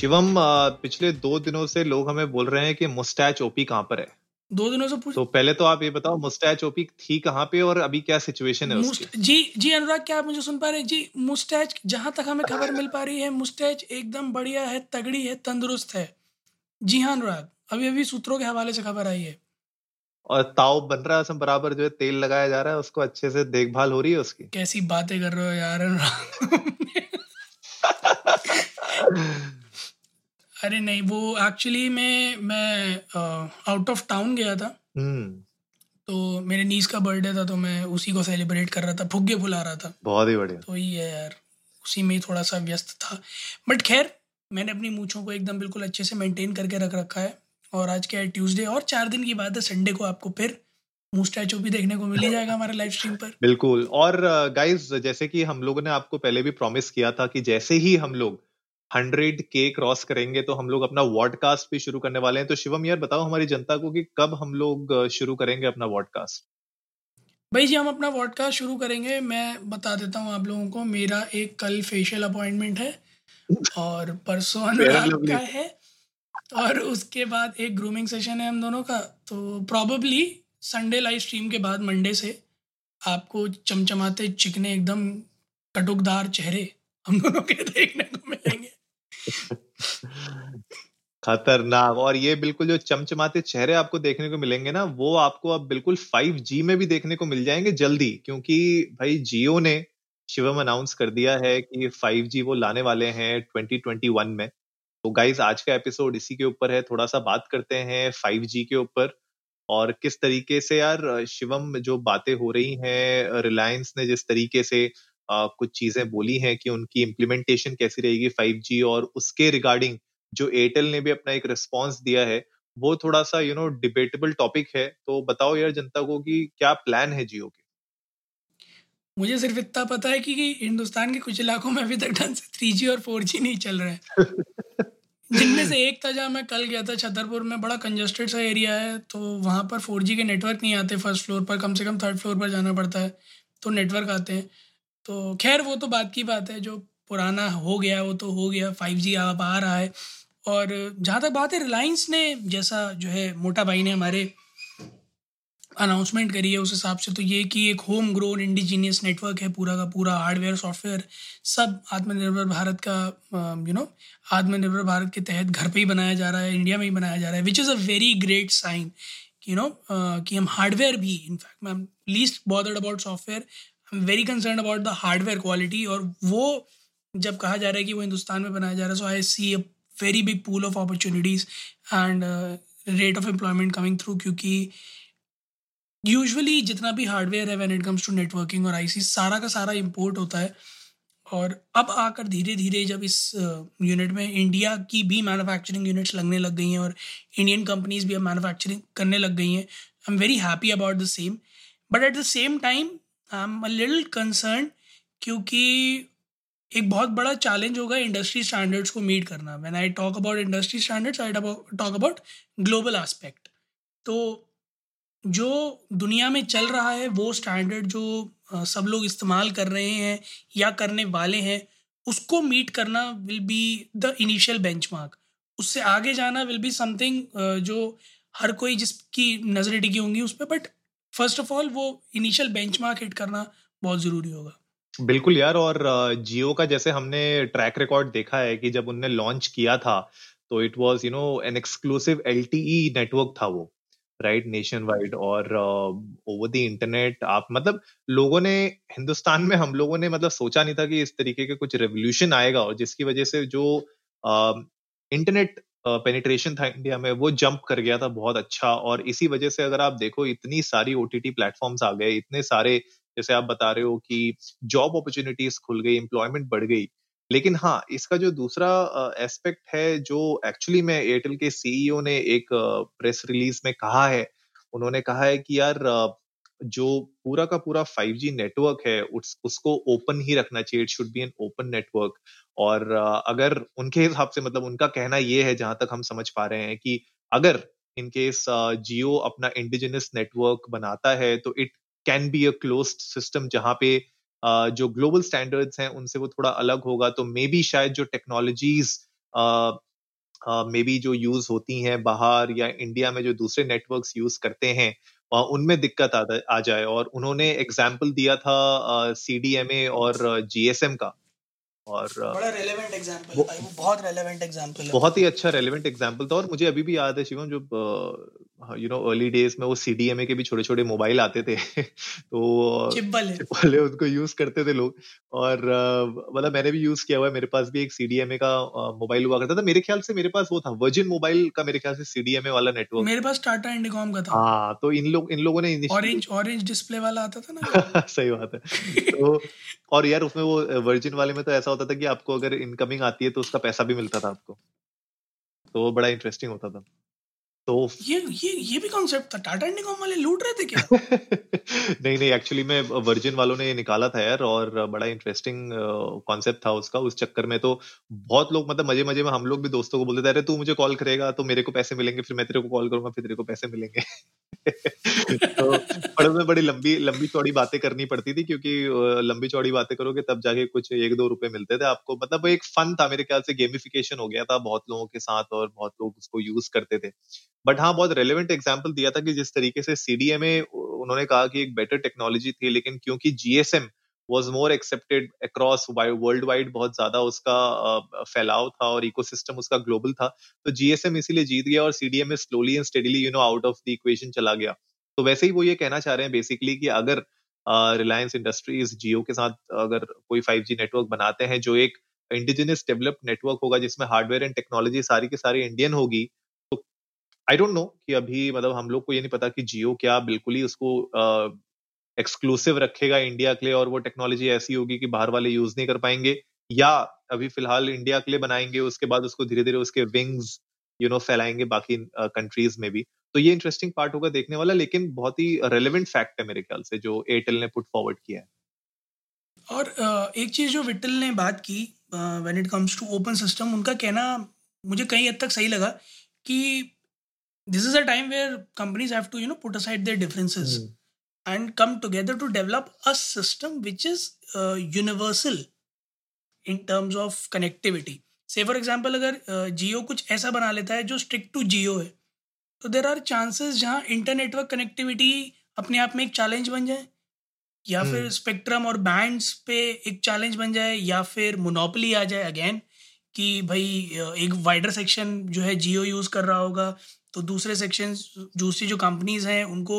शिवम पिछले दो दिनों से लोग हमें बोल रहे हैं कि मुस्टैच ओपी कहाँ पर है? दो दिनों से पूछ तो पहले तो आप ये बताओ मुस्टैच ओपी थी कहाँ पे और अभी क्या सिचुएशन है उसकी? जी जी अनुराग क्या आप मुझे सुन पा रहे हैं? जी मुस्टैच जहाँ तक हमें खबर मिल पा रही है मुस्टैच एकदम बढ़िया है तगड़ी है तंदुरुस्त है। जी हाँ अनुराग अभी अभी सूत्रों के हवाले से खबर आई है। और ताव बन रहा है बराबर जो है तेल लगाया जा रहा है उसको अच्छे से देखभाल हो रही है उसकी? कैसी बातें कर रहे हो यार अनुराग। अरे नहीं वो एक्चुअली मैं मैं आउट ऑफ़ टाउन गया था। हम्म। तो मेरे नीस का बर्थडे था तो मैं उसी को सेलिब्रेट कर रहा था फुग्गे फुला रहा था। बहुत ही बढ़िया। तो ये है यार उसी में ही थोड़ा सा व्यस्त था। बट खैर मैंने अपनी मूछों को एकदम बिल्कुल अच्छे से मेंटेन करके रख रखा है। और आज क्या है ट्यूसडे और चार दिन की बात है संडे को आपको फिर भी देखने को मिल ही जाएगा हमारे लाइव स्ट्रीम पर। बिल्कुल। और गाइस जैसे कि हम लोगों ने आपको पहले भी प्रॉमिस किया था कि जैसे ही हम लोग हंड्रेड के क्रॉस करेंगे तो हम लोग अपना वॉडकास्ट भी शुरू करने वाले हैं। तो शिवम यार बताओ हमारी जनता को कि कब हम लोग शुरू करेंगे अपना वॉडकास्ट? भाई जी हम अपना वॉडकास्ट शुरू करेंगे। मैं बता देता हूँ आप लोगों को मेरा एक कल फेशियल अपॉइंटमेंट है और परसों का है और उसके बाद एक ग्रूमिंग सेशन है हम दोनों का। तो प्रॉबली संडे लाइव स्ट्रीम के बाद मंडे से आपको चमचमाते चिकने एकदम कटुकदार चेहरे हम दोनों के देखने को मिलेंगे। खतरनाक। और ये बिल्कुल जो चमचमाते चेहरे आपको देखने को मिलेंगे ना, वो आपको अब बिल्कुल 5G में भी देखने को मिल जाएँगे जल्दी, क्योंकि भाई जियो ने शिवम अनाउंस कर दिया है कि 5G वो लाने वाले हैं 2021 में। तो गाइज़ आज का एपिसोड इसी के ऊपर है थोड़ा सा बात करते हैं 5G के ऊपर। और किस तरीके से यार, शिवम जो बातें हो रही हैं रिलायंस ने जिस तरीके से कुछ चीज़ें बोली हैं कि उनकी इम्प्लीमेंटेशन कैसी रहेगी 5G और उसके रिगार्डिंग जो एयरटेल ने भी अपना एक रिस्पॉन्स दिया है वो थोड़ा सा यू नो डिबेटेबल टॉपिक है। तो बताओ यार जनता को कि क्या प्लान है जियो के? मुझे सिर्फ़ इतना पता है कि कि हिंदुस्तान के कुछ इलाकों में अभी तक ढंग से थ्री और फोर नहीं चल रहे हैं। जिनमें से एक था जहाँ मैं कल गया था छतरपुर में बड़ा कंजस्टेड सा एरिया है तो वहाँ पर फोर के नेटवर्क नहीं आते फ़र्स्ट फ्लोर पर कम से कम थर्ड फ्लोर पर जाना पड़ता है तो नेटवर्क आते हैं। तो खैर, वो तो बात की बात है, जो पुराना हो गया, वो तो हो गया फाइव जी अब आ रहा है। और जहाँ तक बात है रिलायंस ने जैसा जो है, मोटा भाई ने हमारे अनाउंसमेंट करी है, उस हिसाब से तो ये कि एक होम ग्रोन इंडिजीनियस नेटवर्क है, पूरा का पूरा हार्डवेयर सॉफ्टवेयर सब आत्मनिर्भर भारत का यू नो आत्मनिर्भर भारत के तहत घर पे ही बनाया जा रहा है इंडिया में ही बनाया जा रहा है which is a very great sign you know कि हम हार्डवेयर भी in fact ma'am least bothered about software I am very concern about the hardware quality और वो जब कहा जा रहा है कि वो हिंदुस्तान में बनाया जा रहा है so I see a very big pool of opportunities and rate of employment coming through क्योंकि यूजुअली जितना भी हार्डवेयर है when it comes to networking और आईसी सारा का सारा इम्पोर्ट होता है और अब आकर धीरे धीरे जब इस यूनिट में इंडिया की भी मैन्युफैक्चरिंग यूनिट्स लगने लग गई हैं और इंडियन कंपनीज़ भी अब मैन्युफैक्चरिंग करने लग गई हैं I am very happy about the same but at the same time I am a little concern क्योंकि एक बहुत बड़ा चैलेंज होगा इंडस्ट्री स्टैंडर्ड्स को मीट करना। When I talk about industry standards I talk about global aspect तो जो दुनिया में चल रहा है, वो स्टैंडर्ड जो सब लोग इस्तेमाल कर रहे हैं या करने वाले हैं, उसको मीट करना will be the initial benchmark उससे आगे जाना विल बी समथिंग जो हर कोई जिसकी नज़रें टिकी होंगी उस पर बट फ़र्स्ट ऑफ़ ऑल वो इनिशियल बेंचमार्क हिट करना बहुत ज़रूरी होगा। बिल्कुल यार, और जियो का जैसे हमने ट्रैक रिकॉर्ड देखा है कि जब उनने लॉन्च किया था तो it was you know an exclusive LTE network था वो राइट नेशन वाइड और ओवर द इंटरनेट आप मतलब लोगों ने, हिंदुस्तान में हम लोगों ने मतलब सोचा नहीं था कि इस तरीके के कुछ रेवोल्यूशन आएगा और जिसकी वजह से जो इंटरनेट पेनिट्रेशन था इंडिया में, वो जंप कर गया था बहुत अच्छा और इसी वजह से अगर आप देखो, इतनी सारी ओटीटी प्लेटफॉर्म्स आ गए, इतने सारे, जैसे आप बता रहे हो कि जॉब अपॉर्चुनिटीज़ खुल गई एम्प्लॉयमेंट बढ़ गई। लेकिन हाँ इसका जो दूसरा एस्पेक्ट है, जो एक्चुअली में एयरटेल के सीईओ ने एक प्रेस रिलीज़ में कहा है, उन्होंने कहा है कि यार जो पूरा का पूरा 5G नेटवर्क है उस, उसको ओपन ही रखना चाहिए. It should be an open network और अगर उनके हिसाब से मतलब उनका कहना ये है जहाँ तक हम समझ पा रहे हैं कि अगर इन केस जियो अपना इंडिजिनस नेटवर्क बनाता है तो it can be a close system जहाँ पे जो ग्लोबल स्टैंडर्ड्स हैं उनसे वो थोड़ा अलग होगा. तो मे बी शायद जो टेक्नोलॉजीज़ मे बी जो यूज़ होती हैं बाहर या इंडिया में जो दूसरे नेटवर्क्स यूज़ करते हैं उनमें दिक्कत आ, आ जाए और उन्होंने एग्ज़ाम्पल दिया था सी डी एम ए और जीएसएम का। और बड़ा रेलेवेंट एग्जांपल वो, वो बहुत रेलेवेंट एग्ज़ाम्पल बहुत ही अच्छा रेलेवेंट एग्ज़ाम्पल था और मुझे अभी भी याद है शिवम जो यू नो अर्ली डेज़ में वो सीडीएमए के भी छोटे छोटे मोबाइल आते थे। तो चिप वाले उनको यूज़ करते थे लोग। और मतलब मैंने भी यूज़ किया हुआ है। मेरे पास भी एक सीडीएमए का मोबाइल हुआ करता था। मेरे ख्याल से मेरे पास वो था। वर्जिन मोबाइल का मेरे ख्याल से सीडीएमए वाला नेटवर्क मेरे पास टाटा इंडिकॉम का था। हाँ तो इन लोग इन लोगों ने ऑरेंज ऑरेंज डिस्प्ले वाला आता था ना सही बात है। तो और यार उसमें वो वर्जिन वाले में तो ऐसा होता था कि आपको अगर इनकमिंग आती है तो उसका पैसा भी मिलता था आपको। तो बड़ा इंटरेस्टिंग होता था। तो ये ये ये भी कॉन्सेप्ट था। टाटा इंडिकॉम वाले लूट रहे थे क्या? नहीं नहीं एक्चुअली में वर्जिन वालों ने ये निकाला था यार और बड़ा इंटरेस्टिंग कॉन्सेप्ट था उसका। उस चक्कर में तो बहुत लोग मतलब मज़े मज़े में हम लोग भी दोस्तों को बोलते थे अरे तू मुझे कॉल करेगा तो मेरे को पैसे मिलेंगे फिर मैं तेरे को कॉल करूँगा फिर तेरे को पैसे मिलेंगे। तो बड़े में बड़ी लंबी लंबी चौड़ी बातें करनी पड़ती थी क्योंकि लंबी चौड़ी बातें करोगे तब जाके कुछ एक दो रुपए मिलते थे आपको। मतलब एक फन था मेरे ख्याल से गेमिफिकेशन हो गया था बहुत लोगों के साथ और बहुत लोग उसको यूज़ करते थे। बट हाँ बहुत रेलिवेंट एग्ज़ाम्पल दिया था कि जिस तरीके से सी डी सीडीएमए उन्होंने कहा कि एक बेटर टेक्नोलॉजी थी, लेकिन क्योंकि GSM was more accepted across worldwide बहुत ज़्यादा उसका फैलाव था और इकोसिस्टम उसका ग्लोबल था तो जीएसएम इसीलिए जीत गया और CDM slowly and steadily you know out of the equation चला गया। तो वैसे ही वो ये कहना चाह रहे हैं बेसिकली कि अगर रिलायंस इंडस्ट्रीज़ जियो के साथ अगर कोई फाइव जी नेटवर्क बनाते हैं, जो एक इंडिजिनियस डेवलप्ड नेटवर्क होगा जिसमें हार्डवेयर एंड टेक्नोलॉजी सारी की सारी इंडियन होगी आई डोंट नो कि अभी मतलब हम लोग को ये नहीं पता कि जियो क्या बिल्कुल ही उसको एक्सक्लूसिव रखेगा इंडिया के लिए और वो टेक्नोलॉजी ऐसी होगी कि बाहर वाले यूज़ नहीं कर पाएँगे या अभी फ़िलहाल इंडिया के लिए बनाएँगे, उसके बाद उसको धीरे धीरे उसके विंग्स यू नो फैलाएँगे बाकी कंट्रीज़ में भी। तो ये इंटरेस्टिंग पार्ट होगा देखने वाला, लेकिन बहुत ही रेलिवेंट फैक्ट है मेरे ख्याल से, जो एयरटेल ने पुट फॉरवर्ड किया है। और एक चीज़ जो विटल ने बात की when it comes to open system उनका कहना मुझे कहीं हद तक सही लगा कि this is a time where companies have to you know put aside their differences and come together to develop a system which is uh, universal in terms of connectivity से फॉर एग्ज़ाम्पल अगर Jio uh, कुछ ऐसा बना लेता है जो strict to Jio है तो देर आर चांसेस जहाँ इंटरनेटवर्क कनेक्टिविटी अपने आप में एक चैलेंज बन जाए या hmm. फिर स्पेक्ट्रम और बैंड्स पे एक चैलेंज बन जाए या फिर मोनोपली आ जाए अगेन कि भाई uh, एक वाइडर सेक्शन जो है जियो यूज़ कर रहा होगा तो दूसरे सेक्शन दूसरी जो कंपनीज़ हैं, उनको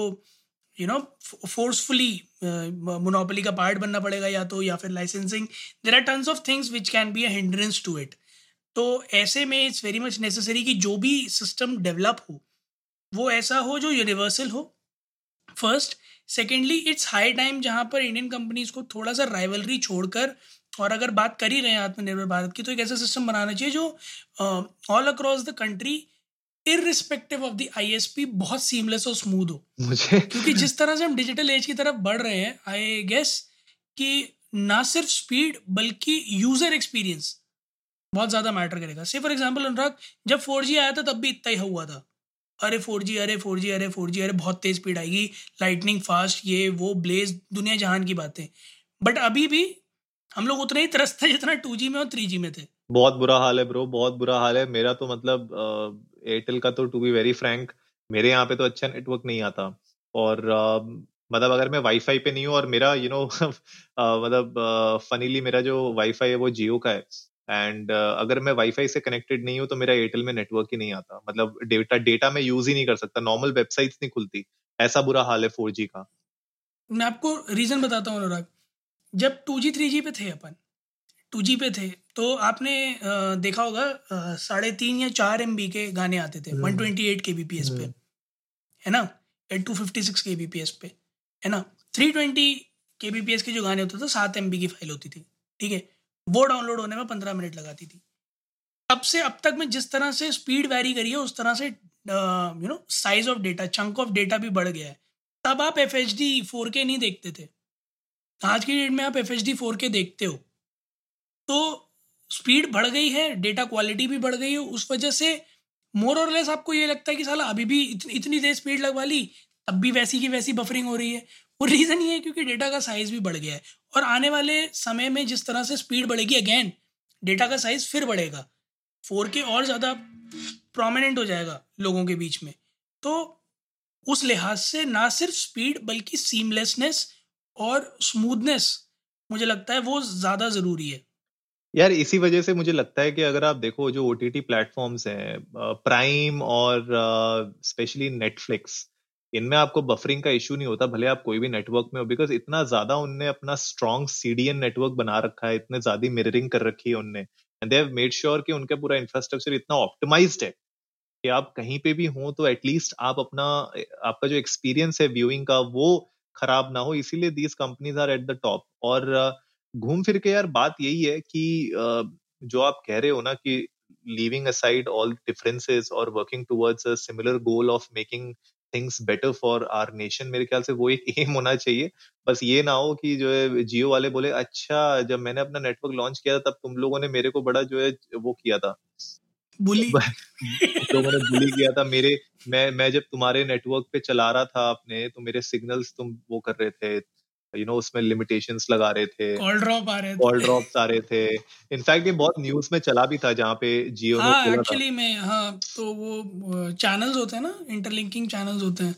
यू नो फोर्सफुली मोनोपली का पार्ट बनना पड़ेगा या तो या फिर licensing there are turns of things which can be a hindrance to it तो ऐसे में इट्स वेरी मच नेसेसरी कि जो भी सिस्टम डेवलप हो, वो ऐसा हो जो यूनिवर्सल हो first secondly it's high time जहाँ पर इंडियन कंपनीज़ को थोड़ा सा राइवलरी छोड़कर, और अगर बात कर ही रहे हैं आत्मनिर्भर भारत की तो एक ऐसा सिस्टम बनाना चाहिए जो all across the country irrespective of the ISP बहुत सीमलेस और स्मूथ हो। मुझे क्योंकि जिस तरह से हम डिजिटल एज की तरफ़ बढ़ रहे हैं आई गेस कि ना सिर्फ़ स्पीड बल्कि यूज़र एक्सपीरियंस बहुत ज़्यादा मैटर करेगा। से फॉर एग्ज़ाम्पल अनुराग जब फोर आया था तब भी इतना ही हुआ था। अरे फोर अरे फोर अरे फोर अरे बहुत तेज स्पीड आएगी लाइटनिंग फास्ट ये वो ब्लेज दुनिया जहान की बातें। बट अभी भी हम लोग उतने ही तरसते जितना टू में और थ्री में थे। बहुत बुरा हाल है ब्रो बहुत बुरा हाल है। मेरा तो मतलब एयरटेल का तो टू बी वेरी फ्रैंक मेरे यहाँ पे तो अच्छा नेटवर्क नहीं आता। और मतलब अगर मैं वाईफाई पे नहीं हूँ और मेरा यू you नो know, मतलब फनीली मेरा जो वाईफाई है वो जियो का है। एंड uh, अगर मैं वाईफाई से कनेक्टेड नहीं हूँ तो मेरा एयरटेल में नेटवर्क ही नहीं आता। मतलब डेटा डेटा में यूज़ ही नहीं कर सकता। नॉर्मल वेबसाइट्स नहीं खुलती। ऐसा बुरा हाल है फोर का। मैं आपको रीजन बताता हूँ अनुराग। जब टू जी थ्री जी पे थे अपन टू जी पे थे तो आपने देखा होगा साढ़े तीन या चार MB के गाने आते थे one twenty eight K B P S पे। है ना? At two fifty six K B P S पे है ना? Three twenty K B P S के जो गाने होते थे सात MB की फ़ाइल होती थी ठीक है? वो डाउनलोड होने में पंद्रह मिनट लगाती थी। तब से अब तक में जिस तरह से स्पीड वेरी करी है उस तरह से you know size of data chunk of data भी बढ़ गया है। तब आप एफ़ एच डी फोर के नहीं देखते थे। आज की डेट में आप एफ़ एच डी फोर के देखते हो। तो स्पीड बढ़ गई है डेटा क्वालिटी भी बढ़ गई है, उस वजह से मोर और लेस आपको ये लगता है कि साला अभी भी इतनी इतनी देर स्पीड लगवा ली, तब भी वैसी की वैसी बफरिंग हो रही है। वो रीज़न ये है क्योंकि डेटा का साइज़ भी बढ़ गया है और आने वाले समय में जिस तरह से स्पीड बढ़ेगी अगेन डेटा का साइज़ फिर बढ़ेगा। फोर के और ज़्यादा प्रोमिनेंट हो जाएगा लोगों के बीच में। तो उस लिहाज से ना सिर्फ़ स्पीड बल्कि सीमलेसनेस और स्मूथनेस मुझे लगता है वो ज़्यादा ज़रूरी है। यार, इसी वजह से मुझे लगता है कि अगर आप देखो जो ओ टी टी प्लेटफॉर्म्स हैं प्राइम और स्पेशली नेटफ्लिक्स इनमें आपको बफरिंग का इशू नहीं होता, भले आप कोई भी नेटवर्क में हो बिकॉज़ इतना ज़्यादा उनने अपना स्ट्रॉन्ग सीडीएन नेटवर्क बना रखा है, इतने ज़्यादा मिररिंग कर रखी है उनने and they have made sure कि उनका पूरा इंफ्रास्ट्रक्चर इतना ऑप्टिमाइज्ड है, कि आप कहीं पे भी हो तो एटलीस्ट आप अपना, आपका जो एक्सपीरियंस है व्यूइंग का, वो खराब ना हो, इसीलिए these companies are at the top और घूम फिर के यार बात यही है कि जो आप कह रहे हो ना कि लीविंग असाइड ऑल डिफरेंसेस और working towards a similar goal of making things better for our nation मेरे ख्याल से वो एक एम होना चाहिए। बस ये ना हो कि जो है जियो वाले बोले अच्छा जब मैंने अपना नेटवर्क लॉन्च किया था तब तुम लोगों ने मेरे को बड़ा जो है वो किया था। बुली लोगों ने बुली किया था मेरे मैं मैं जब तुम्हारे नेटवर्क पे चला रहा था अपने तो मेरे सिग्नल्स तुम वो कर रहे थे। यू नो उसमें लिमिटेशंस लगा रहे थे। कॉल ड्रॉप आ रहे थे। कॉल ड्रॉप्स आ रहे थे। इनफैक्ट ये बहुत न्यूज़ में चला भी था जहाँ पे जियो हाँ एक्चुअली में हाँ तो वो चैनल्स होते हैं ना इंटरलिंकिंग चैनल्स होते हैं।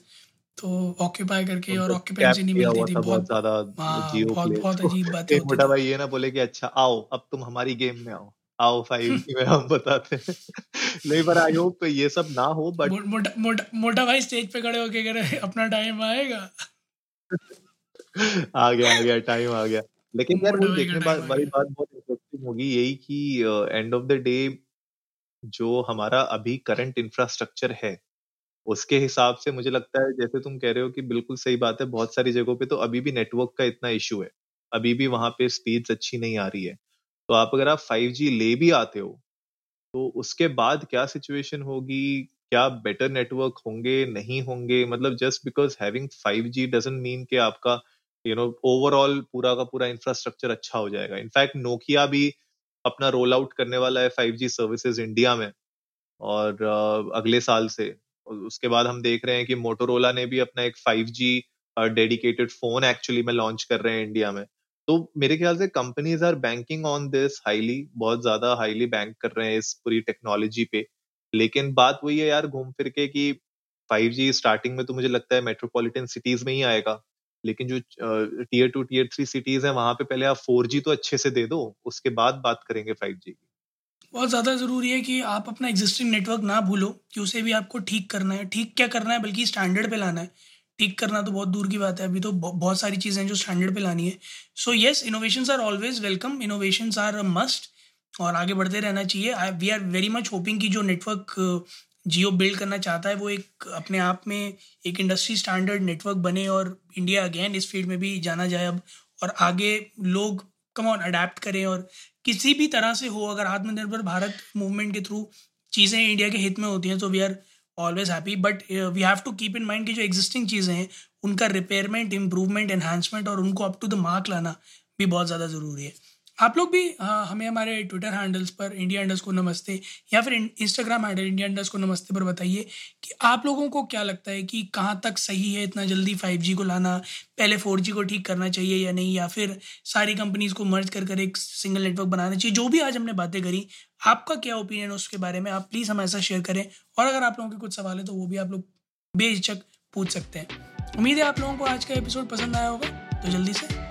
तो ऑक्यूपाई करके और ऑक्यूपेंसी नहीं मिलती थी। बहुत ज़्यादा जियो बहुत बहुत अजीब बात है मोटा भाई ये ना बोले कि अच्छा आओ अब तुम हमारी गेम में आओ। आओ फाइव में हम बताते हैं। नहीं पर आई होप ये सब ना हो बट मोटा मोटा मोटा भाई स्टेज पे खड़े होके कह रहे अपना टाइम आएगा। आ गया आ गया टाइम आ गया। लेकिन यार वो देखने बाद वाली बात बहुत इंटरेस्टिंग होगी यही कि एंड ऑफ़ द डे जो हमारा अभी करंट इंफ्रास्ट्रक्चर है उसके हिसाब से मुझे लगता है जैसे तुम कह रहे हो कि बिल्कुल सही बात है बहुत सारी जगहों पे तो अभी भी नेटवर्क का इतना इशू है। अभी भी वहाँ पे स्पीड्स अच्छी नहीं आ रही है। तो आप अगर आप फाइव ले भी आते हो तो उसके बाद क्या सिचुएशन होगी? क्या बेटर नेटवर्क होंगे नहीं होंगे? मतलब just because having five G doesn't mean कि आपका यू नो ओवरऑल पूरा का पूरा इंफ्रास्ट्रक्चर अच्छा हो जाएगा। इनफैक्ट नोकिया भी अपना रोल आउट करने वाला है फाइव जी सर्विसेज़ इंडिया में और uh, अगले साल से। उसके बाद हम देख रहे हैं कि मोटोरोला ने भी अपना एक five G dedicated phone actually में लॉन्च कर रहे हैं इंडिया में। तो मेरे ख्याल से companies are banking on this highly बहुत ज़्यादा हाईली बैंक कर रहे हैं इस पूरी टेक्नोलॉजी पे। लेकिन बात वही है यार घूम फिर के कि 5G स्टार्टिंग में तो मुझे लगता है मेट्रोपॉलिटन सिटीज़ में ही आएगा। लेकिन जो tier two tier three cities है, वहाँ पे पहले आप फोर तो अच्छे से दे दो, उसके बाद बात करेंगे फाइव की। बहुत ज़्यादा ज़रूरी है कि आप अपना एग्जिस्टिंग नेटवर्क ना भूलो, कि उसे भी आपको ठीक करना है। ठीक क्या करना है, बल्कि स्टैंडर्ड पे लाना है। ठीक करना तो बहुत दूर की बात है, अभी तो बहुत सारी चीज़ें जो स्टैंडर्ड पे लानी है। So yes innovations are always welcome innovations are must और आगे बढ़ते रहना चाहिए। We are very much hoping कि जो नेटवर्क जियो बिल्ड करना चाहता है, वो एक अपने आप में एक इंडस्ट्री स्टैंडर्ड नेटवर्क बने और इंडिया अगेन इस फ़ील्ड में भी जाना जाए अब और आगे लोग कम ऑन अडेप्ट करें और किसी भी तरह से हो, अगर आत्मनिर्भर भारत मूवमेंट के थ्रू चीज़ें इंडिया के हित में होती हैं तो we are always happy but we have to keep in mind कि जो एग्जिस्टिंग चीज़ें हैं, उनका रिपेयरमेंट इम्प्रूवमेंट एनहांसमेंट और उनको अप टू द मार्क लाना भी बहुत ज़्यादा ज़रूरी है। आप लोग भी हाँ, हमें हमारे ट्विटर हैंडल्स पर इंडिया इंडस को नमस्ते या फिर इंस्टाग्राम हैंडल इंडिया इंडस को नमस्ते पर बताइए कि आप लोगों को क्या लगता है कि कहाँ तक सही है इतना जल्दी फाइव को लाना पहले फोर को ठीक करना चाहिए या नहीं या फिर सारी कंपनीज़ को मर्ज कर कर एक सिंगल नेटवर्क बनाना चाहिए जो भी आज हमने बातें करी आपका क्या ओपिनियन है उसके बारे में आप प्लीज़ हमारे साथ शेयर करें और अगर आप लोगों के कुछ सवाल है तो वो भी आप लोग बेझिझक पूछ सकते हैं। उम्मीद है आप लोगों को आज का एपिसोड पसंद आया होगा तो जल्दी से